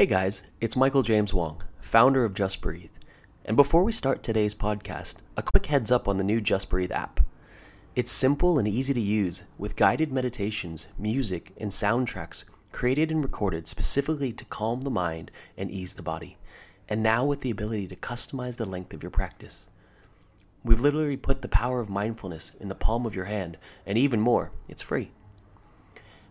Hey guys, it's Michael James Wong, founder of Just Breathe. And before we start today's podcast, a quick heads up on the new Just Breathe app. It's simple and easy to use with guided meditations, music, and soundtracks created and recorded specifically to calm the mind and ease the body. And now with the ability to customize the length of your practice. We've literally put the power of mindfulness in the palm of your hand, and even more, it's free.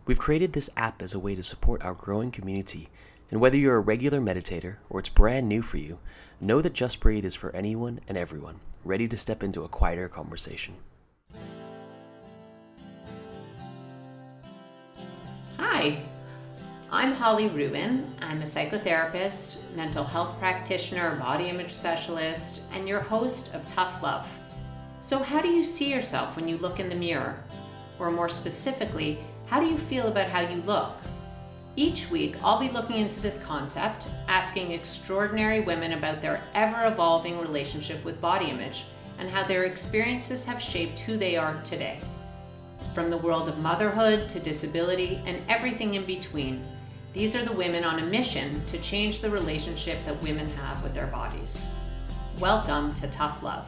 We've created this app as a way to support our growing community, and whether you're a regular meditator or it's brand new for you, know that Just Breathe is for anyone and everyone, ready to step into a quieter conversation. Hi, I'm Holli Rubin. I'm a psychotherapist, mental health practitioner, body image specialist, and your host of Tough Love. So, how do you see yourself when you look in the mirror? Or more specifically, how do you feel about how you look? Each week, I'll be looking into this concept, asking extraordinary women about their ever evolving relationship with body image and how their experiences have shaped who they are today. From the world of motherhood to disability and everything in between, these are the women on a mission to change the relationship that women have with their bodies. Welcome to Tough Love.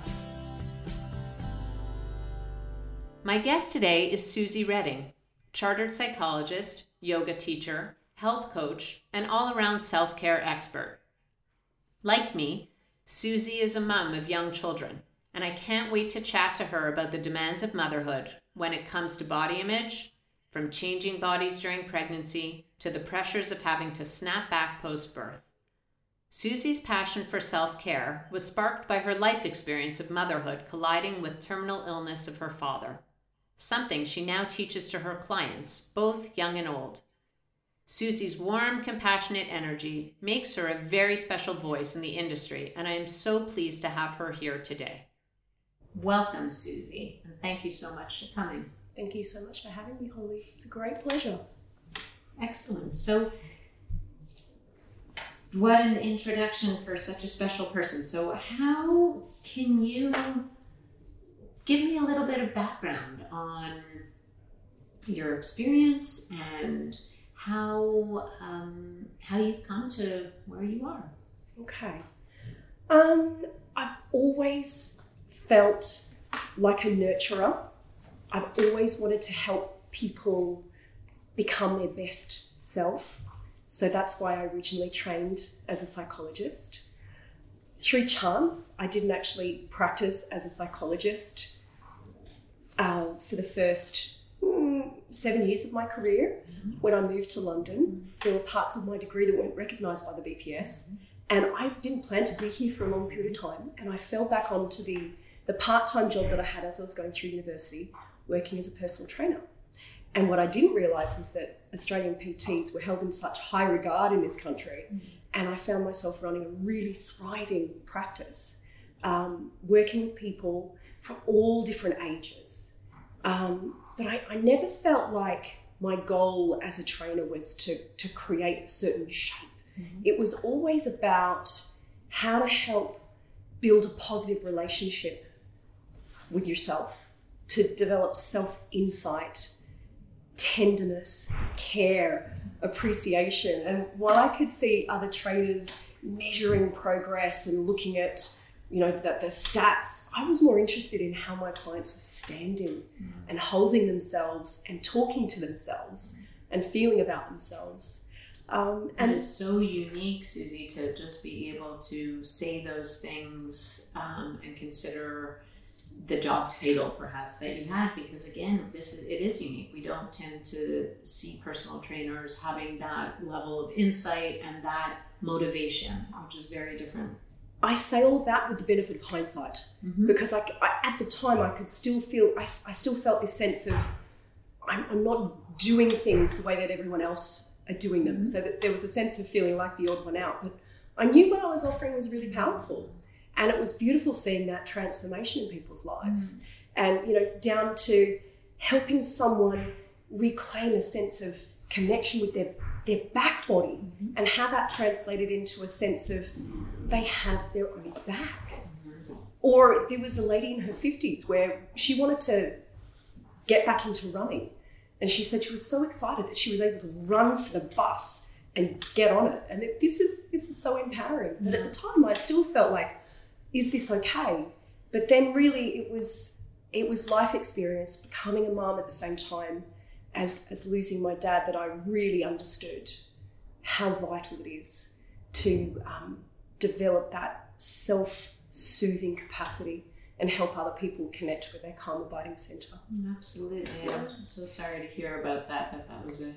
My guest today is Suzy Reading, chartered psychologist, yoga teacher, health coach, and all around self care expert. Like me, Suzy is a mum of young children, and I can't wait to chat to her about the demands of motherhood when it comes to body image, from changing bodies during pregnancy to the pressures of having to snap back post birth. Suzy's passion for self care was sparked by her life experience of motherhood colliding with terminal illness of her father, something she now teaches to her clients, both young and old. Suzy's warm, compassionate energy makes her a very special voice in the industry, and I am so pleased to have her here today. Welcome, Suzy, and thank you so much for coming. Thank you so much for having me, Holli. It's a great pleasure. Excellent. So, what an introduction for such a special person. So, how can you give me a little bit of background on your experience and how um, how you've come to where you are? Okay. Um, I've always felt like a nurturer. I've always wanted to help people become their best self. So that's why I originally trained as a psychologist. Through chance, I didn't actually practice as a psychologist uh, for the first seven years of my career. Mm-hmm. When I moved to London, there were parts of my degree that weren't recognised by the BPS. And I didn't plan to be here for a long period of time. And I fell back onto the, the part time job that I had as I was going through university, working as a personal trainer. And what I didn't realise is that Australian PTs were held in such high regard in this country. Mm. And I found myself running a really thriving practice, um, working with people from all different ages. Um, but I, I, never felt like my goal as a trainer was to, to create a certain shape. Mm-hmm. It was always about how to help build a positive relationship with yourself, to develop self insight tenderness, care, appreciation. And while I could see other trainers measuring progress and looking at you know that the stats i was more interested in how my clients were standing mm. and holding themselves and talking to themselves mm. and feeling about themselves um, and it's so unique suzy to just be able to say those things um, and consider the job title perhaps that you had because again this is it is unique we don't tend to see personal trainers having that level of insight and that motivation which is very different I say all that with the benefit of hindsight mm-hmm. because I, I, at the time I could still feel I, I still felt this sense of I'm, I'm, not doing things the way that everyone else are doing them mm-hmm. so that there was a sense of feeling like the odd one out but I knew what I was offering was really powerful and it was beautiful seeing that transformation in people's lives. Mm. And, you know, down to helping someone reclaim a sense of connection with their, their back body mm-hmm. and how that translated into a sense of they have their own back. Or there was a lady in her 50s where she wanted to get back into running. And she said she was so excited that she was able to run for the bus and get on it. And this is this is so empowering. But at the time, I still felt like, is this okay? But then, really, it was it was life experience, becoming a mom at the same time as as losing my dad, that I really understood how vital it is to um, develop that self soothing capacity and help other people connect with their calm abiding center. Absolutely. I'm so sorry to hear about that, that that was a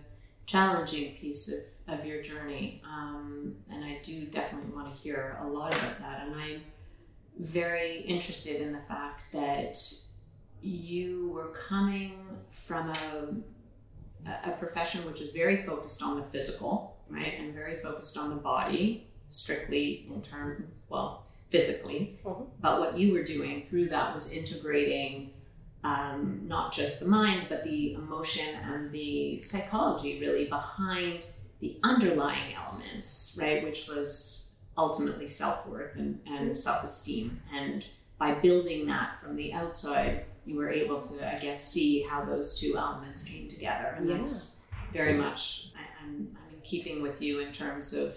challenging piece of, of your journey. Um, and I do definitely want to hear a lot about that. And I'm very interested in the fact that you were coming from a, a profession which is very focused on the physical, right? And very focused on the body, strictly in term, well, physically. Mhm. But what you were doing through that was integrating um, not just the mind, but the emotion and the psychology really behind the underlying elements, right? Which was ultimately self worth and, and self esteem. And by building that from the outside, you were able to, I guess, see how those two elements came together. And Yeah. that's very much, I, I'm, I'm in keeping with you in terms of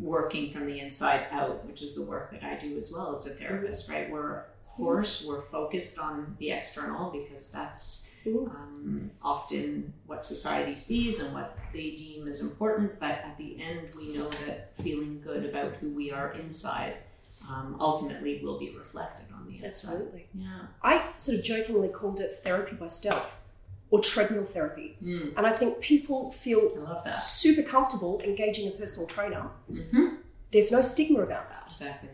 working from the inside out, which is the work that I do as well as a therapist, right? We're, of course, we're focused on the external because that's um, often what society sees and what they deem as important. But at the end, we know that feeling good about who we are inside um, ultimately will be reflected on the outside. Absolutely. Yeah. I sort of jokingly called it therapy by stealth or treadmill therapy. Mm, And I think people feel super comfortable engaging a personal trainer. hmm There's no stigma about that. Exactly.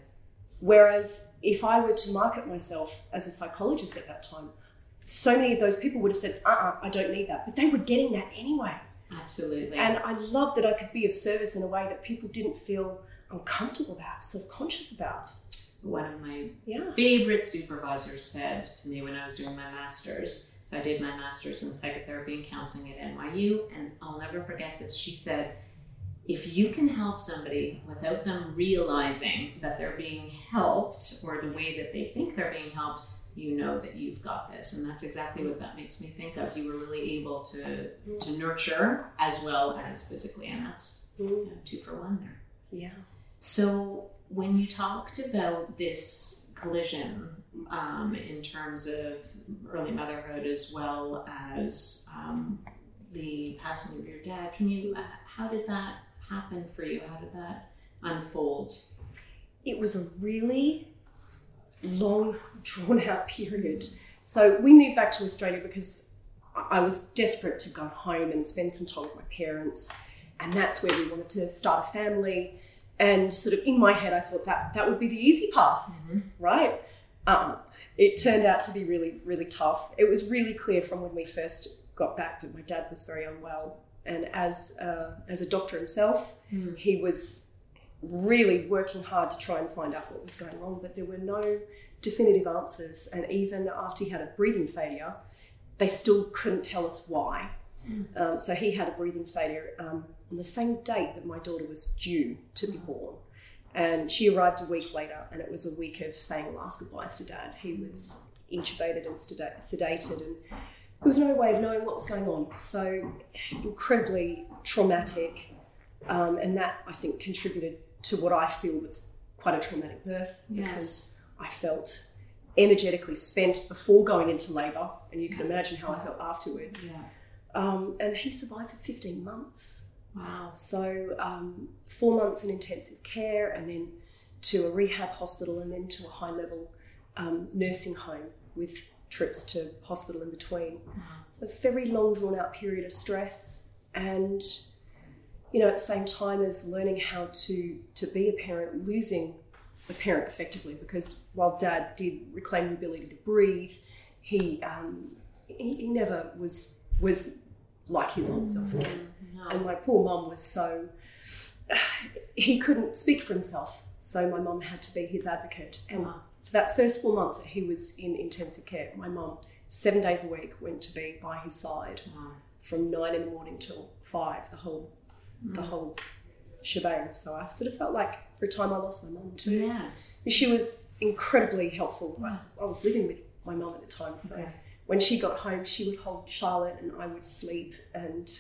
Whereas if I were to market myself as a psychologist at that time, so many of those people would have said, uh uh I don't need that. But they were getting that anyway. Absolutely. And I love that I could be of service in a way that people didn't feel uncomfortable about, self conscious about. One of my Yeah. favorite supervisors said to me when I was doing my master's. So I did my master's in psychotherapy and counseling at NYU, and I'll never forget this. She said, if you can help somebody without them realizing that they're being helped or the way that they think they're being helped, you know that you've got this. And that's exactly what that makes me think of. You were really able to, to nurture as well as physically, and that's you know, two for one there. Yeah. So, when you talked about this collision um, in terms of early motherhood as well as um, the passing of your dad, can you, uh, how did that happen for you? How did that unfold? It was a really long, drawn out period. So we moved back to Australia because I I was desperate to go home and spend some time with my parents. And that's where we wanted to start a family. And sort of in my head, I thought that that would be the easy path, right? Um, it turned out to be really, really tough. It was really clear from when we first got back that my dad was very unwell. And as, uh, as a doctor himself, Mm. he was really working hard to try and find out what was going wrong. but there were no definitive answers. And even after he had a breathing failure, they still couldn't tell us why. Um, so he had a breathing failure um, on the same date that my daughter was due to be born. And she arrived a week later, and it was a week of saying last goodbyes to dad. He was intubated and sedated, and there was no way of knowing what was going on. So incredibly traumatic, um, and that I think contributed to what I feel was quite a traumatic birth Yes. because I felt energetically spent before going into labour, and you can imagine how I felt afterwards. Yeah. Um, and he survived for 15 months. Wow. So, um, four months in intensive care, and then to a rehab hospital, and then to a high level um, nursing home with trips to hospital in between. So, a very long, drawn out period of stress, and you know, at the same time as learning how to to be a parent, losing a parent effectively, because while Dad did reclaim the ability to breathe, he um, he, he never was was like his old self mm. again. No. And my poor mum was so, he couldn't speak for himself. So my mum had to be his advocate. And Wow. for that first four months that he was in intensive care, my mum, seven days a week, went to be by his side Wow. from nine in the morning till five, the whole, the mm. whole shebang. So I sort of felt like for a time I lost my mum too. Yes. She was incredibly helpful. Yeah. I was living with my mum at the time, so Okay. When she got home, she would hold Charlotte and I would sleep. And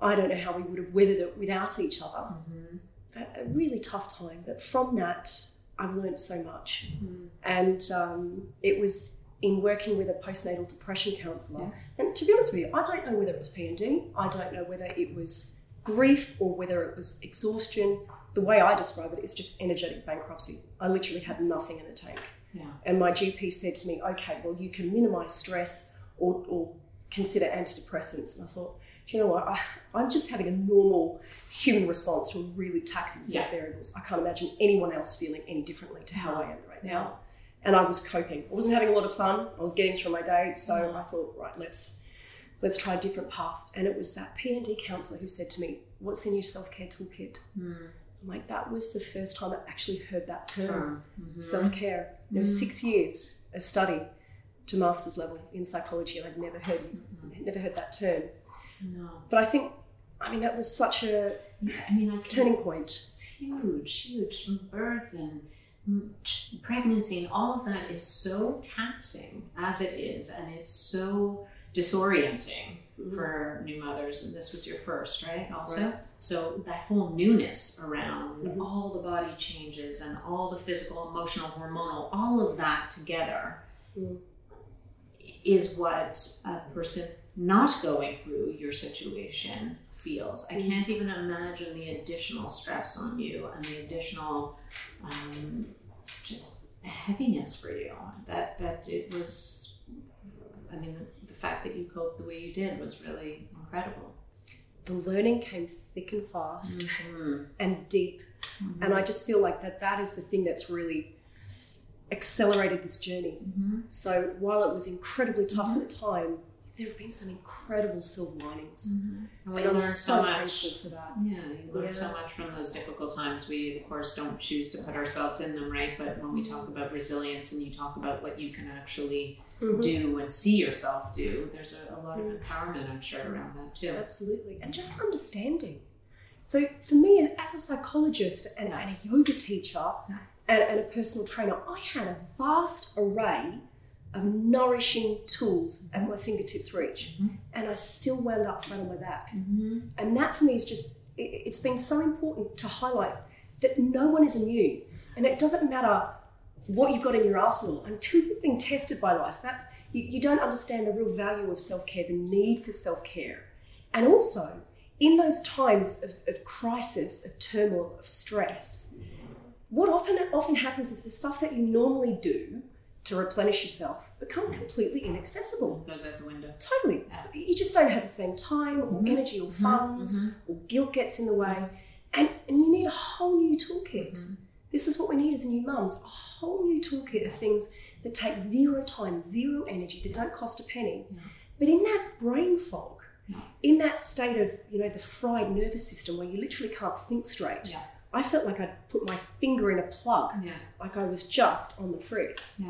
I don't know how we would have weathered it without each other. Mm-hmm. A, a really tough time. But from that, I've learned so much. Mm-hmm. And um, it was in working with a postnatal depression counsellor. Yeah. And to be honest with you, I don't know whether it was PND. I don't know whether it was grief or whether it was exhaustion. The way I describe it is just energetic bankruptcy. I literally had nothing in the tank. Yeah. And my GP said to me, okay, well, you can minimize stress or, or consider antidepressants. And I thought, "Do you know what? I, I'm just having a normal human response to a really taxing set of variables. I can't imagine anyone else feeling any differently to how I am right now. And I was coping. I wasn't having a lot of fun. I was getting through my day. So Mhm. I thought, right, let's let's try a different path. And it was that PND counsellor who said to me, what's in your self-care toolkit? Mm. I'm like, that was the first time I actually heard that term. Mhm. self care. It was six years of study to master's level in psychology, and I'd never heard never heard that term. No. But I think, I mean, that was such a I mean, I can turning point. It's huge, huge. Birth and mm, pregnancy and all of that is so taxing as it is, and it's so disorienting Mhm. for new mothers. And this was your first, right? Also, Right. so that whole newness around Mhm. all the body changes and all the physical, emotional, hormonal, all of that together Mm. is what a person not going through your situation feels. I Mm. can't even imagine the additional stress on you and the additional um, just heaviness for you. That that it was. I mean, fact that you coped the way you did was really incredible. The learning came thick and fast Mhm. and deep, and I just feel like that that is the thing that's really accelerated this journey. Mhm. So while it was incredibly tough at the time, there have been some incredible silver linings, And we and I'm so, so much. for that. Yeah, you learn Yeah. so much from those difficult times. We, of course, don't choose to put ourselves in them, right? But when we talk about resilience and you talk about what you can actually Mhm. do and see yourself do, there's a, a lot of empowerment, I'm sure, around that too. Absolutely. And just understanding. So for me, as a psychologist and, Yeah. and a yoga teacher Yeah. and, and a personal trainer, I had a vast array of nourishing tools at my fingertips reach. Mhm. And I still wound up flat on my back. Mm-hmm. And that for me is just, it, it's been so important to highlight that no one is immune. And it doesn't matter what you've got in your arsenal until you've been tested by life. That's, you, you don't understand the real value of self care, the need for self care. And also, in those times of, of crisis, of turmoil, of stress, what often, often happens is the stuff that you normally do to replenish yourself become completely inaccessible. Goes out the window. Totally. Yeah. You just don't have the same time or Mhm. energy or funds mhm. or guilt gets in the way. And, and you need a whole new toolkit. Mhm. This is what we need as new mums a whole new toolkit of things that take zero time, zero energy, that don't cost a penny. Yeah. But in that brain fog, Yeah. in that state of, you know, the fried nervous system where you literally can't think straight, Yeah. I felt like I'd put my finger in a plug, Yeah. like I was just on the fritz.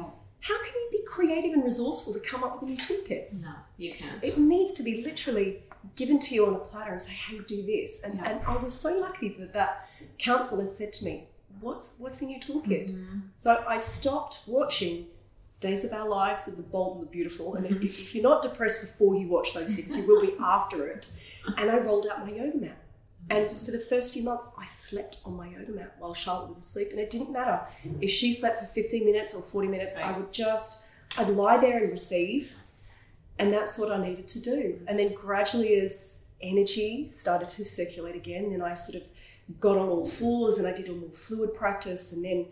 How can you be creative and resourceful to come up with a new toolkit? No, you can't. It needs to be literally given to you on a platter and say, hey, do this. And, Yeah. and I was so lucky that that counsellor said to me, what's, what's in your toolkit? Mhm. So I stopped watching Days of Our Lives and The Bold and the Beautiful. And if, if you're not depressed before you watch those things, you will be after it. And I rolled out my yoga mat. And for the first few months, I slept on my yoga mat while Charlotte was asleep. And it didn't matter mm. if she slept for 15 minutes or 40 minutes, I would just, I'd lie there and receive. And that's what I needed to do. And then gradually, as energy started to circulate again, then I sort of got on all fours and I did a more fluid practice. And then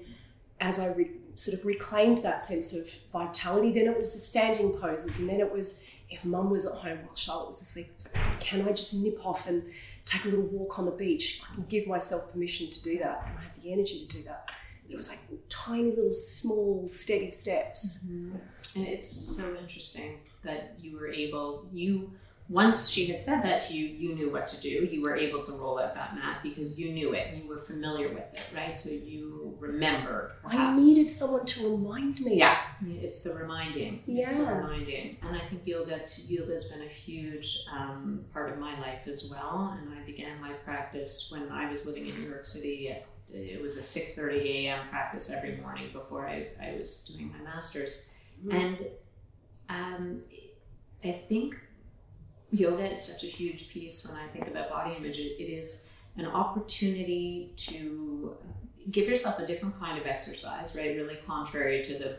as I re- sort of reclaimed that sense of vitality, then it was the standing poses. And then it was if mum was at home while Charlotte was asleep, it's like, can I just nip off and take a little walk on the beach? I can give myself permission to do that. And I had the energy to do that. It was like tiny little small steady steps. Mhm. And it's so interesting that you were able, you, once she had said that to you, you knew what to do. You were able to roll out that mat because you knew it and you were familiar with it, right? So you remembered. I needed someone to remind me. Yeah, it's the reminding. It's the Yeah. reminding, and I think yoga. Yoga has been a huge um, part of my life as well. And I began my practice when I was living in New York City. At, it was a six thirty a.m. practice every morning before I, I was doing my masters, Mhm. and um, I think yoga is such a huge piece when I think about body image. It, it is an opportunity to give yourself a different kind of exercise, right? Really contrary to the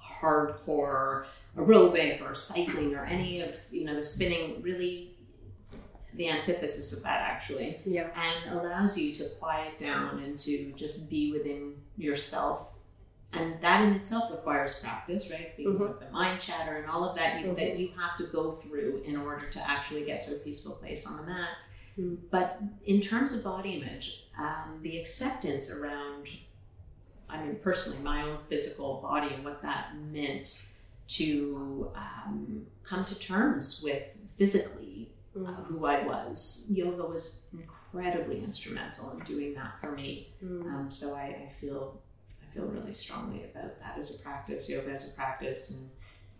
hardcore aerobic or cycling or any of you know the spinning. Really, the antithesis of that actually, Yeah. and allows you to quiet down and to just be within yourself. And that in itself requires practice, right? Because Mhm. of the mind chatter and all of that you, Mhm. that you have to go through in order to actually get to a peaceful place on the mat. Mm. But in terms of body image, um, the acceptance around, I mean, personally, my own physical body and what that meant to um, come to terms with physically uh, Mm. who I was. Yoga was incredibly instrumental in doing that for me. Mm. Um, so I, I feel feel really strongly about that as a practice, yoga as a practice, and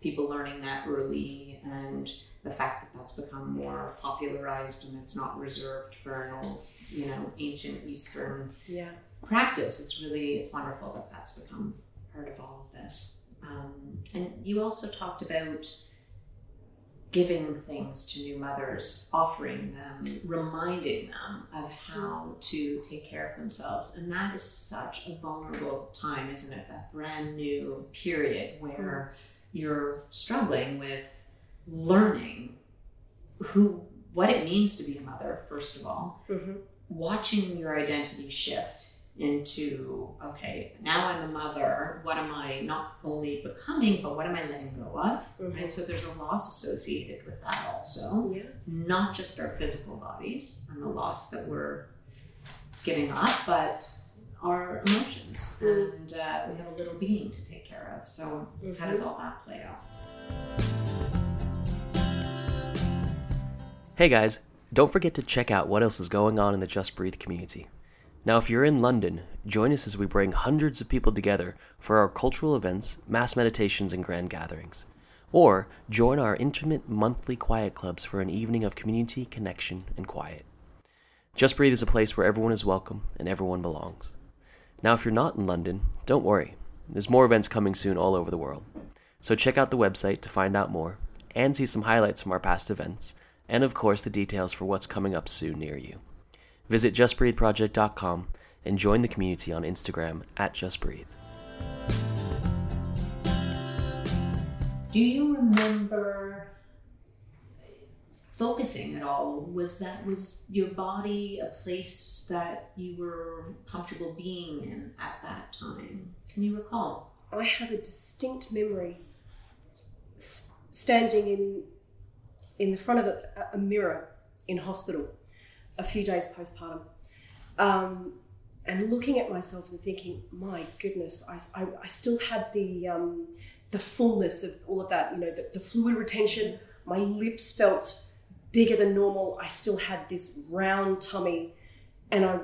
people learning that early, and the fact that that's become more popularized and it's not reserved for an old, you know, ancient Eastern Yeah. practice. It's really it's wonderful that that's become part of all of this. Um, and you also talked about giving things to new mothers, offering them, reminding them of how to take care of themselves. And that is such a vulnerable time, isn't it? That brand new period where you're struggling with learning who what it means to be a mother, first of all, Mhm. watching your identity shift into okay now i'm a mother what am i not only becoming but what am i letting go of Mhm. right so there's a loss associated with that also Yeah. not just our physical bodies and the loss that we're giving up but our emotions Mm. and uh, we have a little being to take care of so how does all that play out Hey guys, don't forget to check out what else is going on in the Just Breathe community. Now, if you're in London, join us as we bring hundreds of people together for our cultural events, mass meditations, and grand gatherings. Or join our intimate monthly quiet clubs for an evening of community, connection, and quiet. Just Breathe is a place where everyone is welcome and everyone belongs. Now, if you're not in London, don't worry. There's more events coming soon all over the world. So check out the website to find out more and see some highlights from our past events, and of course the details for what's coming up soon near you. Visit justbreatheproject.com and join the community on Instagram at justbreathe. Do you remember focusing at all? Was that was your body a place that you were comfortable being in at that time? Can you recall? Oh, I have a distinct memory standing in in the front of a, a mirror in hospital a few days postpartum um, and looking at myself and thinking, my goodness, I, I, I still had the um, the fullness of all of that, you know, the, the fluid retention. My lips felt bigger than normal. I still had this round tummy, and I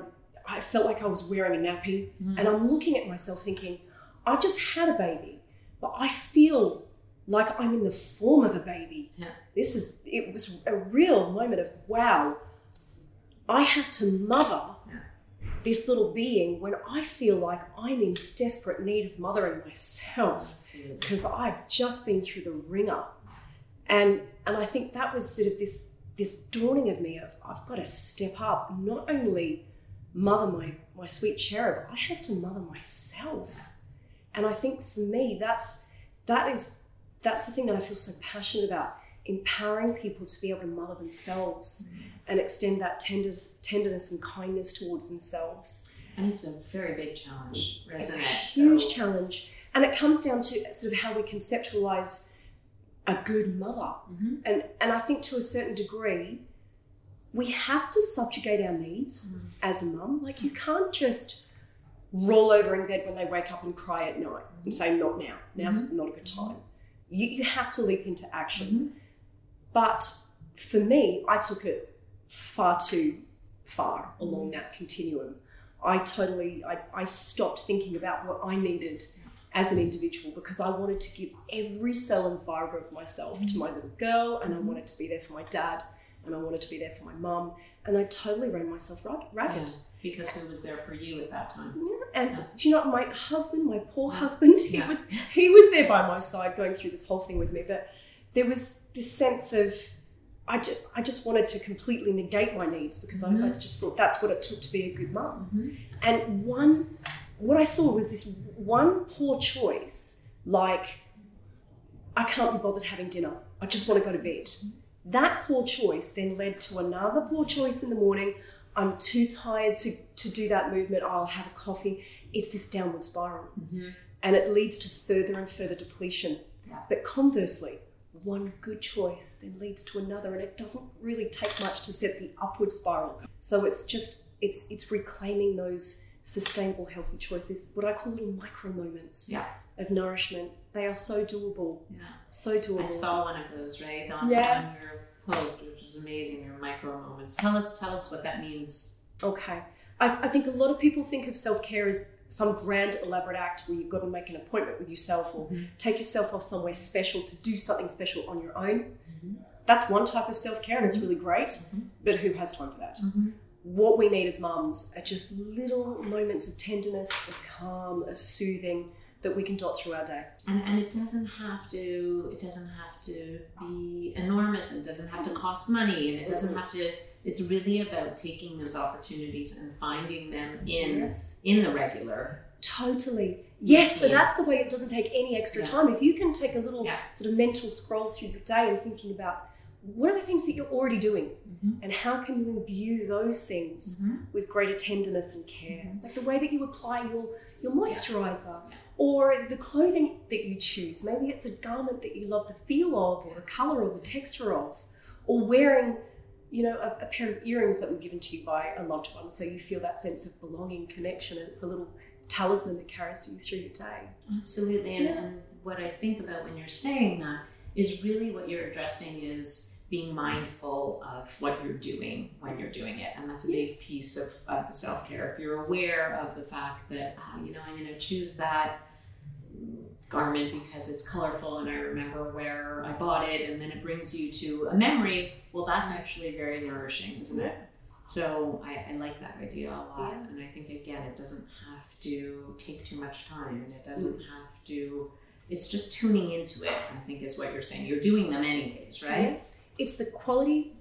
I felt like I was wearing a nappy. And I'm looking at myself thinking, I just had a baby, but I feel like I'm in the form of a baby. Yeah. This is it was a real moment of wow. I have to mother this little being when I feel like I'm in desperate need of mothering myself because I've just been through the ringer. And and I think that was sort of this this dawning of me of I've got to step up, not only mother my my sweet cherub, I have to mother myself. And I think for me that's that is that's the thing that I feel so passionate about, empowering people to be able to mother themselves mm. And extend that tenderness, tenderness and kindness towards themselves. And it's a very big challenge, It's a huge So- challenge. And it comes down to sort of how we conceptualize a good mother. Mhm. And and I think to a certain degree, we have to subjugate our needs Mhm. as a mum. Like you can't just roll over in bed when they wake up and cry at night and say, not now. Now's not a good time. You, you have to leap into action. Mhm. But for me, I took it far too far along that continuum. I totally, I, I stopped thinking about what I needed as an individual because I wanted to give every cell and fibre of myself to my little girl and I mm-hmm. wanted to be there for my dad and I wanted to be there for my mum and I totally ran myself ra- Yeah, ragged. because who was there for you at that time? Yeah, And Yeah. do you know my husband, my poor husband, he was he was there by my side going through this whole thing with me. But there was this sense of I just, I just wanted to completely negate my needs because I, I just thought that's what it took to be a good mum. Mhm. And one, what I saw was this one poor choice, like, I can't be bothered having dinner. I just want to go to bed. That poor choice then led to another poor choice in the morning. I'm too tired to, to do that movement. I'll have a coffee. It's this downward spiral. Mhm. And it leads to further and further depletion. Yeah. But conversely, one good choice then leads to another, and it doesn't really take much to set the upward spiral. So it's just it's it's reclaiming those sustainable, healthy choices. What I call little micro moments Yeah. of nourishment. They are so doable, Yeah. so doable. I saw one of those right on, Yeah. on your post, which was amazing. Your micro moments. Tell us, tell us what that means. Okay. I, I think a lot of people think of self care as some grand, elaborate act where you've got to make an appointment with yourself or Mhm. take yourself off somewhere special to do something special on your own. Mhm. That's one type of self care and it's really great, Mhm. but who has time for that? Mhm. What we need as mums are just little moments of tenderness, of calm, of soothing that we can dot through our day. And, and it doesn't have to. It doesn't have to be enormous. and It doesn't have to cost money, and it doesn't have to. It's really about taking those opportunities and finding them in Yes. in the regular. Totally. Yes, so that's the way it doesn't take any extra Yeah. time. If you can take a little Yeah. sort of mental scroll through your day and thinking about what are the things that you're already doing Mhm. and how can you imbue those things Mhm. with greater tenderness and care? Mhm. Like the way that you apply your, your moisturizer Yeah. or the clothing that you choose. Maybe it's a garment that you love the feel of or the color or the texture of, or wearing you know, a, a pair of earrings that were given to you by a loved one, so you feel that sense of belonging, connection, and it's a little talisman that carries you through your day. Absolutely. And, Yeah. and what I think about when you're saying that is really what you're addressing is being mindful of what you're doing when you're doing it. And that's a big piece of, of self care. If you're aware of the fact that, ah, you know, I'm going to choose that garment because it's colorful and I remember where I bought it, and then it brings you to a memory, well, that's actually very nourishing, isn't it? So I, I like that idea a lot, Yeah. and I think again, it doesn't have to take too much time, and it doesn't Mm. have to. It's just tuning into it. I think is what you're saying. You're doing them anyways, right? It's the quality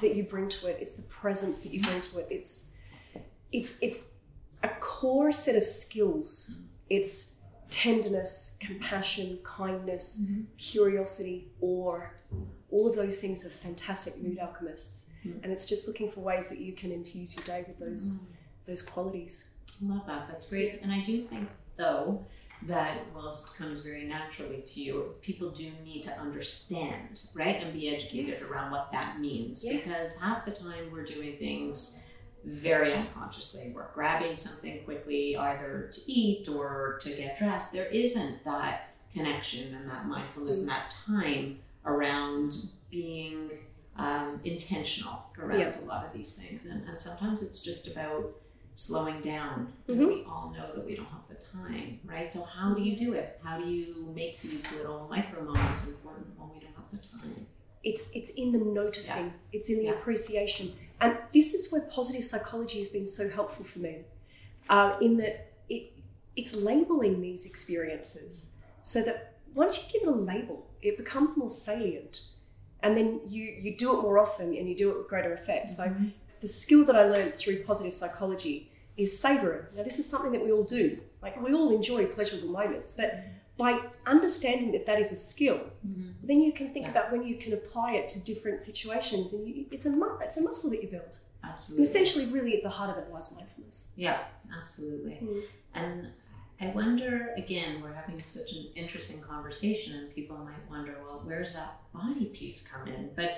that you bring to it. It's the presence that you bring to it. It's it's it's a core set of skills. It's tenderness, compassion, kindness, Mhm. curiosity, awe. All of those things are fantastic mood alchemists. Mhm. And it's just looking for ways that you can infuse your day with those those qualities. I love that. That's great. And I do think, though, that whilst comes very naturally to you, people do need to understand, right? And be educated Yes. around what that means. Yes. Because half the time we're doing things very unconsciously. We're grabbing something quickly, either to eat or to get dressed. There isn't that connection and that mindfulness and that time around being um, intentional around Yeah. a lot of these things. And, and sometimes it's just about slowing down. Mhm. We all know that we don't have the time, right? So how do you do it? How do you make these little micro moments important when we don't have the time? It's it's in the noticing. It's in the Yeah. appreciation, and this is where positive psychology has been so helpful for me. Uh, in that it it's labeling these experiences so that once you give it a label, it becomes more salient, and then you you do it more often and you do it with greater effect. So the skill that I learned through positive psychology is savoring. Now, this is something that we all do. Like, we all enjoy pleasurable moments, but by understanding that that is a skill, then you can think Yeah. about when you can apply it to different situations, and you, it's a mu- it's a muscle that you build. And Absolutely. essentially, really, at the heart of it lies mindfulness. Yeah, absolutely. Mm. And I wonder again, we're having such an interesting conversation, and people might wonder, well, where's that body piece come in? But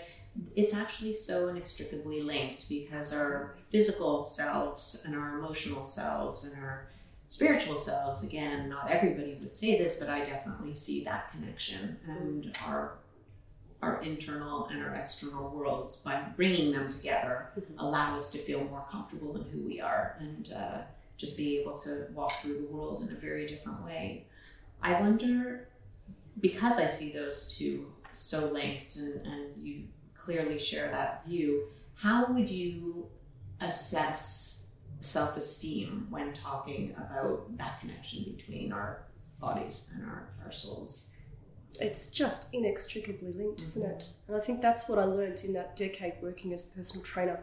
it's actually so inextricably linked because our physical selves and our emotional selves and our spiritual selves, again, not everybody would say this, but I definitely see that connection and our our internal and our external worlds by bringing them together Mhm. allow us to feel more comfortable in who we are and uh, just be able to walk through the world in a very different way. I wonder, because I see those two so linked and, and you clearly share that view, how would you assess self esteem when talking about that connection between our bodies and our, our souls? it's just inextricably linked, isn't mm-hmm. it? And I think that's what I learned in that decade working as a personal trainer.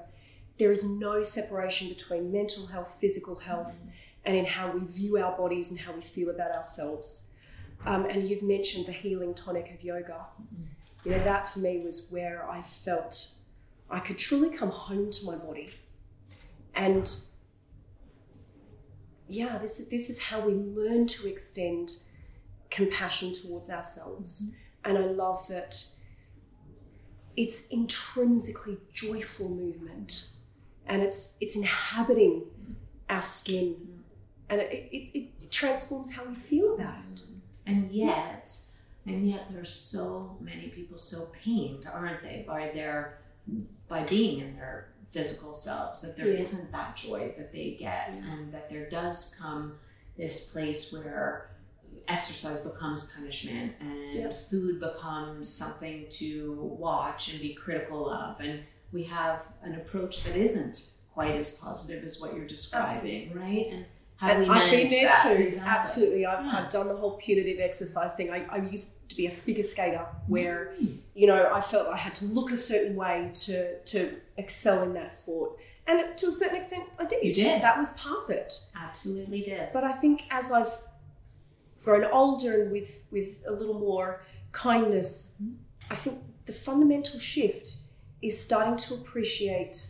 There is no separation between mental health, physical health, mm-hmm. and in how we view our bodies and how we feel about ourselves. Um, and you've mentioned the healing tonic of yoga. Mm-hmm. You know, that for me was where I felt I could truly come home to my body. And yeah, this is, this is how we learn to extend compassion towards ourselves. Mm-hmm. And I love that it's intrinsically joyful movement and it's it's inhabiting our skin mm-hmm. and it, it, it transforms how we feel about it. Mm-hmm. And yet, and yet there's so many people so pained, aren't they, by their by being in their physical selves, that there Yeah. not that joy that they get Yeah. and that there does come this place where exercise becomes punishment and food becomes something to watch and be critical of and we have an approach that isn't quite as positive as what you're describing right and how do we I've been there that too. Exactly. Absolutely. I've, Yeah. I've done the whole punitive exercise thing. I, I used to be a figure skater where, Mm. you know, I felt I had to look a certain way to, to excel in that sport. And to a certain extent, I did. You did. That was part of it. absolutely did But I think as I've grown older and with, with a little more kindness, I think the fundamental shift is starting to appreciate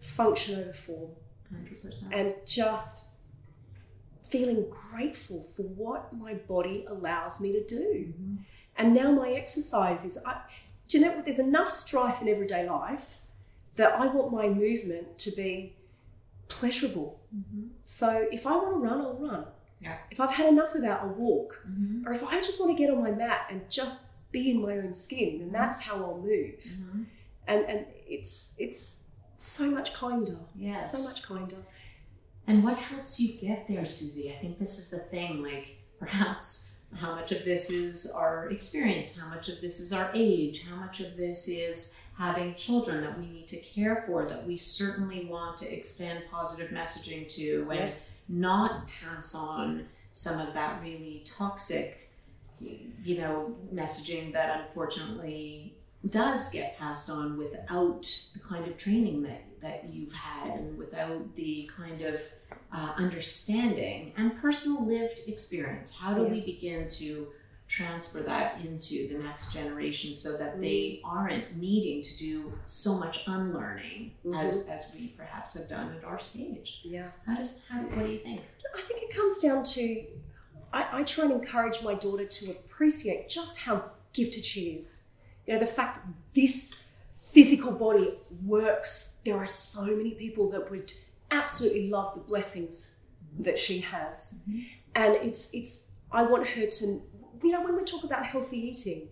function over form 100% and just feeling grateful for what my body allows me to do. Mm-hmm. And now my exercise is, I, know? There's enough strife in everyday life that I want my movement to be pleasurable. So if I want to run, I'll run. Yeah. If I've had enough of that, I'll walk. Mhm. Or if I just want to get on my mat and just be in my own skin, then that's how I'll move. Mhm. And and it's it's so much kinder. Yes. So much kinder. And what helps you get there, Suzy? I think this is the thing. Like, perhaps how much of this is our experience, how much of this is our age, how much of this is having children that we need to care for, that we certainly want to extend positive messaging to, and Yes. not pass on some of that really toxic, you know, messaging that unfortunately does get passed on without the kind of training that, that you've had and without the kind of uh, understanding and personal lived experience. How do Yeah. we begin to transfer that into the next generation so that mm-hmm. they aren't needing to do so much unlearning mm-hmm. as, as we perhaps have done at our stage? Yeah. How does how what do you think? I think it comes down to I, I try and encourage my daughter to appreciate just how gifted she is. You know, the fact that this physical body works. There are so many people that would absolutely love the blessings that she has. Mm-hmm. And it's it's I want her to you know, when we talk about healthy eating,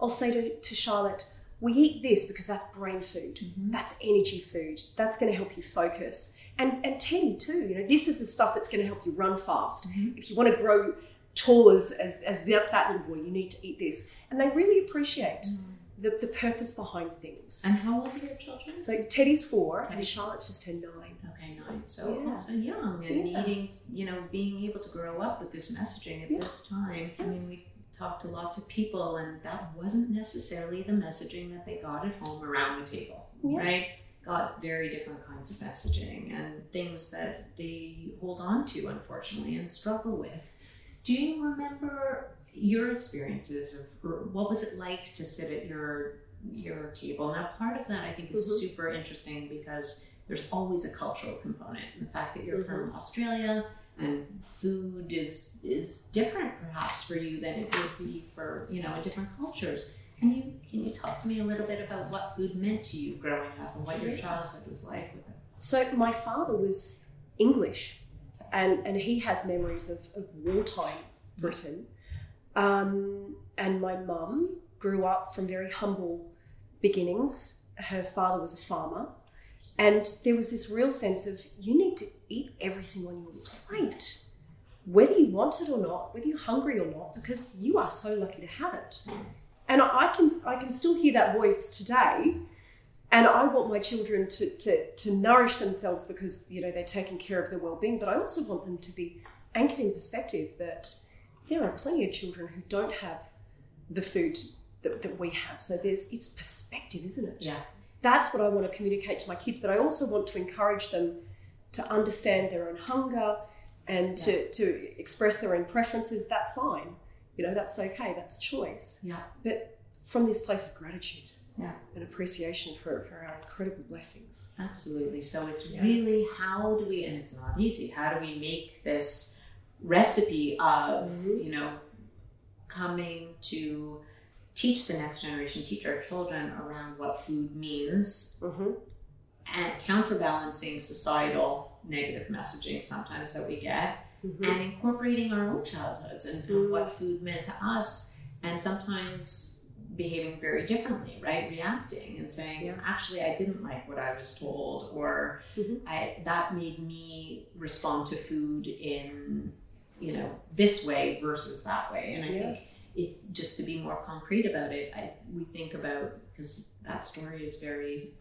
I'll say to, to Charlotte, we eat this because that's brain food. Mm-hmm. That's energy food. That's going to help you focus. And and Teddy too. You know, this is the stuff that's going to help you run fast. Mm-hmm. If you want to grow tall as as, as that, that little boy, you need to eat this. And they really appreciate mm. the, the purpose behind things. And how old are your children? So Teddy's four and Charlotte's just turned nine. Okay, nine. So Yeah. so young and Yeah. needing, you know, being able to grow up with this messaging at Yeah. this time. I mean, we talked to lots of people, and that wasn't necessarily the messaging that they got at home around the table, Yeah. right? Got very different kinds of messaging and things that they hold on to, unfortunately, and struggle with. Do you remember your experiences of what was it like to sit at your your table? Now, part of that I think is Mhm. super interesting because there's always a cultural component. And the fact that you're Mm-hmm. from Australia and food is is different perhaps for you than it would be for you know in different cultures. Can you can you talk to me a little bit about what food meant to you growing up and what your childhood was like with it? So my father was English, and and he has memories of, of wartime Britain. Um, and my mum grew up from very humble beginnings. Her father was a farmer, and there was this real sense of you need to eat everything on your plate, whether you want it or not, whether you're hungry or not, because you are so lucky to have it. And I can I can still hear that voice today and I want my children to, to, to nourish themselves because you know they're taking care of their well-being but I also want them to be anchored in perspective that there are plenty of children who don't have the food that, that we have. So there's it's perspective, isn't it? Yeah. That's what I want to communicate to my kids, but I also want to encourage them to understand their own hunger and to, to express their own preferences. That's fine. You know, that's okay. That's choice. Yeah. But from this place of gratitude Yeah. and appreciation for, for our incredible blessings. Absolutely. So it's Yeah. really how do we, and it's not easy, how do we make this recipe of, Mhm. you know, coming to teach the next generation, teach our children around what food means Mm-hmm. And counterbalancing societal negative messaging sometimes that we get Mm-hmm. and incorporating our own childhoods and, and Mm. what food meant to us and sometimes behaving very differently right reacting and saying Yeah. actually i didn't like what i was told or Mhm. i that made me respond to food in you know this way versus that way and i Yeah. think it's just to be more concrete about it I, we think about because that story is very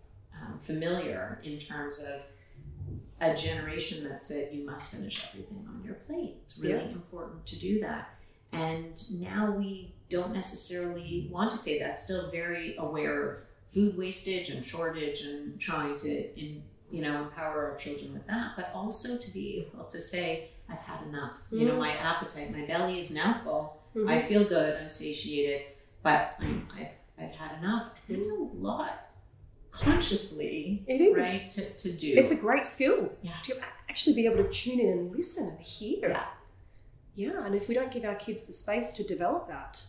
um, familiar in terms of a generation that said you must finish everything on your plate. It's really Yeah. important to do that. And now we don't necessarily want to say that. Still very aware of food wastage and shortage and trying to in, you know empower our children with that, but also to be able to say I've had enough. You know, Mm. my appetite, my belly is now full. Mhm. I feel good. I'm satiated, but I'm, I've I've had enough. And it's a lot consciously, It is. right, to, to do. It's a great skill Yeah. to actually be able to tune in and listen and hear. Yeah. Yeah, and if we don't give our kids the space to develop that,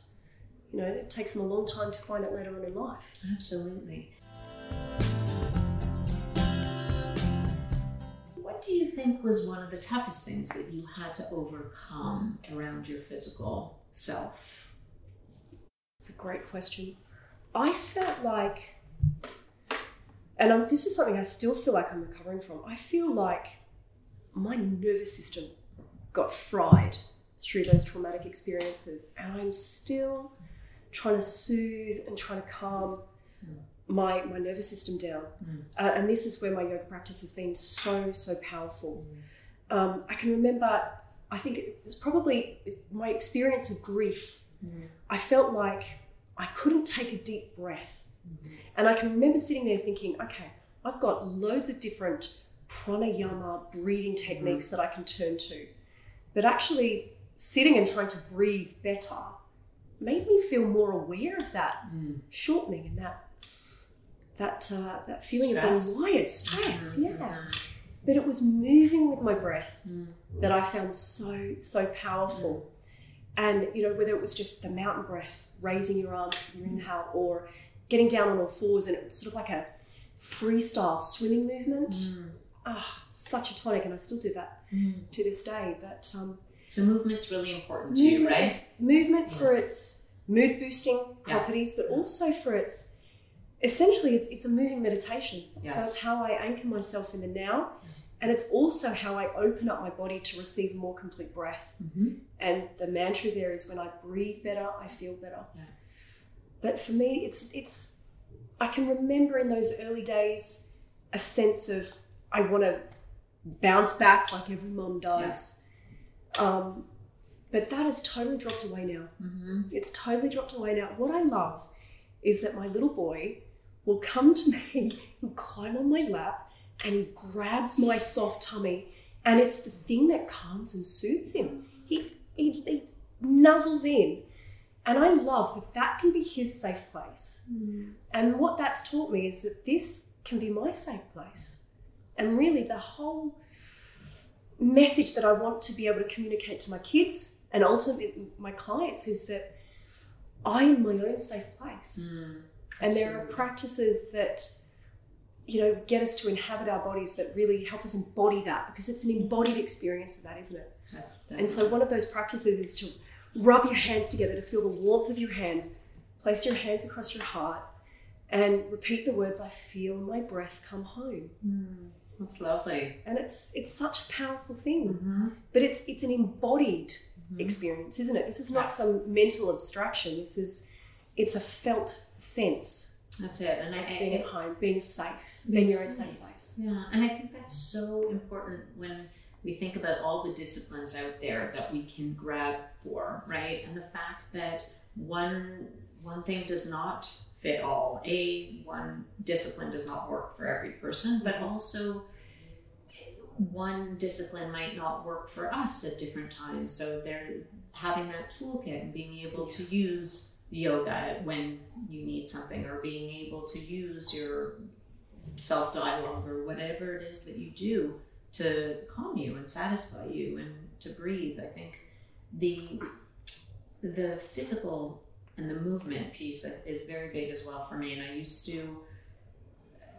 you know, it takes them a long time to find it later on in life. Absolutely. What do you think was one of the toughest things that you had to overcome around your physical self? It's a great question. I felt like, and this is something I still feel like I'm recovering from. I feel like my nervous system got fried through those traumatic experiences, and I'm still trying to soothe and trying to calm my my nervous system down. Mm. Uh, and this is where my yoga practice has been so so powerful. Um, I can remember. I think it was probably my experience of grief I felt like I couldn't take a deep breath. And I can remember sitting there thinking, okay, I've got loads of different pranayama breathing techniques that I can turn to. But actually, sitting and trying to breathe better made me feel more aware of that Mm. shortening and that that uh, that feeling Stress. of being wired, stress, Mhm. yeah. But it was moving with my breath Mm. that I found so, so powerful. And, you know, whether it was just the mountain breath, raising your arms with your inhale, or getting down on all fours, and it was sort of like a freestyle swimming movement. Mm. Ah, such a tonic, and I still do that Mm. to this day. But um, So movement's really important to you, right? is- movement for its mood boosting Yeah. properties, but also for its essentially it's it's a moving meditation. So it's how I anchor myself in the now, and it's also how I open up my body to receive more complete breath. Mm-hmm. And the mantra there is when I breathe better, I feel better. Yeah. But for me, it's it's I can remember in those early days a sense of I want to bounce back like every mom does. Um, but that has totally dropped away now. Mm-hmm. It's totally dropped away now. What I love is that my little boy will come to me, he'll climb on my lap, and he grabs my soft tummy, and it's the thing that calms and soothes him. He, he, he nuzzles in, and I love that that can be his safe place. And what that's taught me is that this can be my safe place. And really, the whole message that I want to be able to communicate to my kids and ultimately my clients is that I am my own safe place. Mm. And there are practices that, you know, get us to inhabit our bodies that really help us embody that because it's an embodied experience of that, isn't it? That's And so one of those practices is to rub your hands together to feel the warmth of your hands. Place your hands across your heart and repeat the words, I feel my breath come home. Mm. That's lovely. And it's it's such a powerful thing. Mm-hmm. But it's it's an embodied Mhm. experience, isn't it? This is not some mental abstraction. This is it's a felt sense That's it. And I, being at home, being safe, Being being your own safe place. Yeah, and I think that's so important when we think about all the disciplines out there that we can grab for, right? And the fact that one one thing does not fit all. A one discipline does not work for every person, but also one discipline might not work for us at different times. So they're having that toolkit and being able to use yoga when you need something or being able to use your self dialogue or whatever it is that you do to calm you and satisfy you and to breathe. I think the the physical and the movement piece is very big as well for me. And I used to,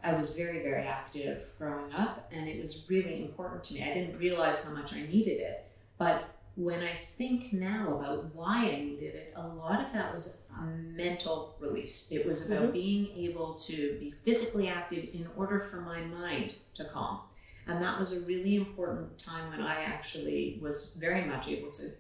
I was very, very active growing up, and it was really important to me. I didn't realize how much I needed it. But when I think now about why I needed it, a lot of that was a mental release. It was about mm-hmm. being able to be physically active in order for my mind to calm. And that was a really important time when I actually was very much able to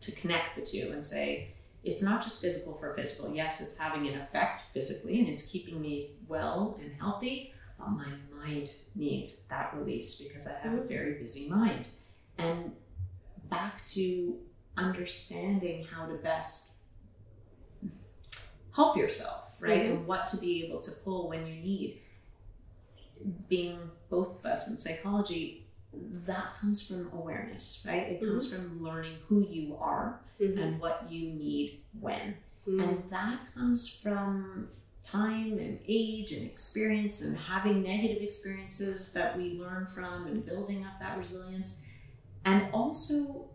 to connect the two and say, it's not just physical for physical. Yes, it's having an effect physically and it's keeping me well and healthy, but my mind needs that release because I have a very busy mind. And back to understanding how to best help yourself, right? Mm-hmm. And what to be able to pull when you need. Being both of us in psychology, that comes from awareness, right? It mm-hmm. comes from learning who you are mm-hmm. and what you need when. Mm-hmm. And that comes from time and age and experience and having negative experiences that we learn from and building up that resilience. And also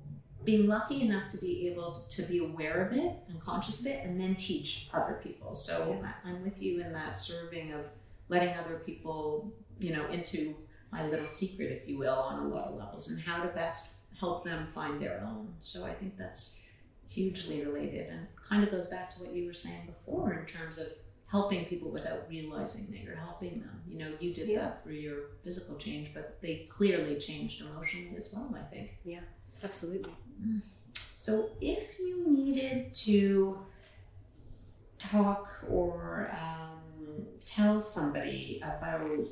being lucky enough to be able to, to be aware of it and conscious of it and then teach other people. So yeah. I'm with you in that serving of letting other people, you know, into my little secret, if you will, on a lot of levels, and how to best help them find their own. So I think that's hugely related and kind of goes back to what you were saying before in terms of helping people without realizing that you're helping them. You know, you did yeah. that through your physical change, but they clearly changed emotionally as well, I think. Yeah, absolutely. So if you needed to talk or uh, um, tell somebody about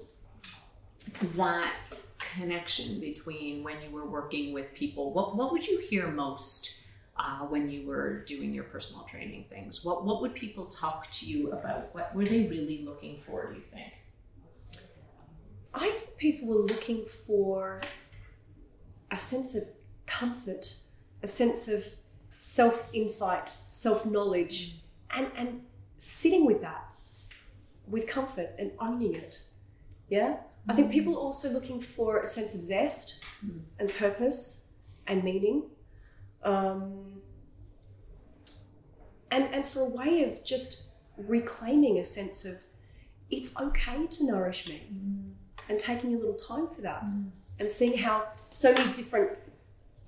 that connection between when you were working with people, what, what would you hear most uh, when you were doing your personal training things? What, what would people talk to you about? What were they really looking for, do you think? I think people were looking for a sense of comfort, a sense of self insight, self knowledge, and, and sitting with that with comfort and owning it. Yeah? I think people are also looking for a sense of zest mm. and purpose and meaning. Um, and, and for a way of just reclaiming a sense of it's okay to nourish me mm. and taking a little time for that mm. and seeing how so many different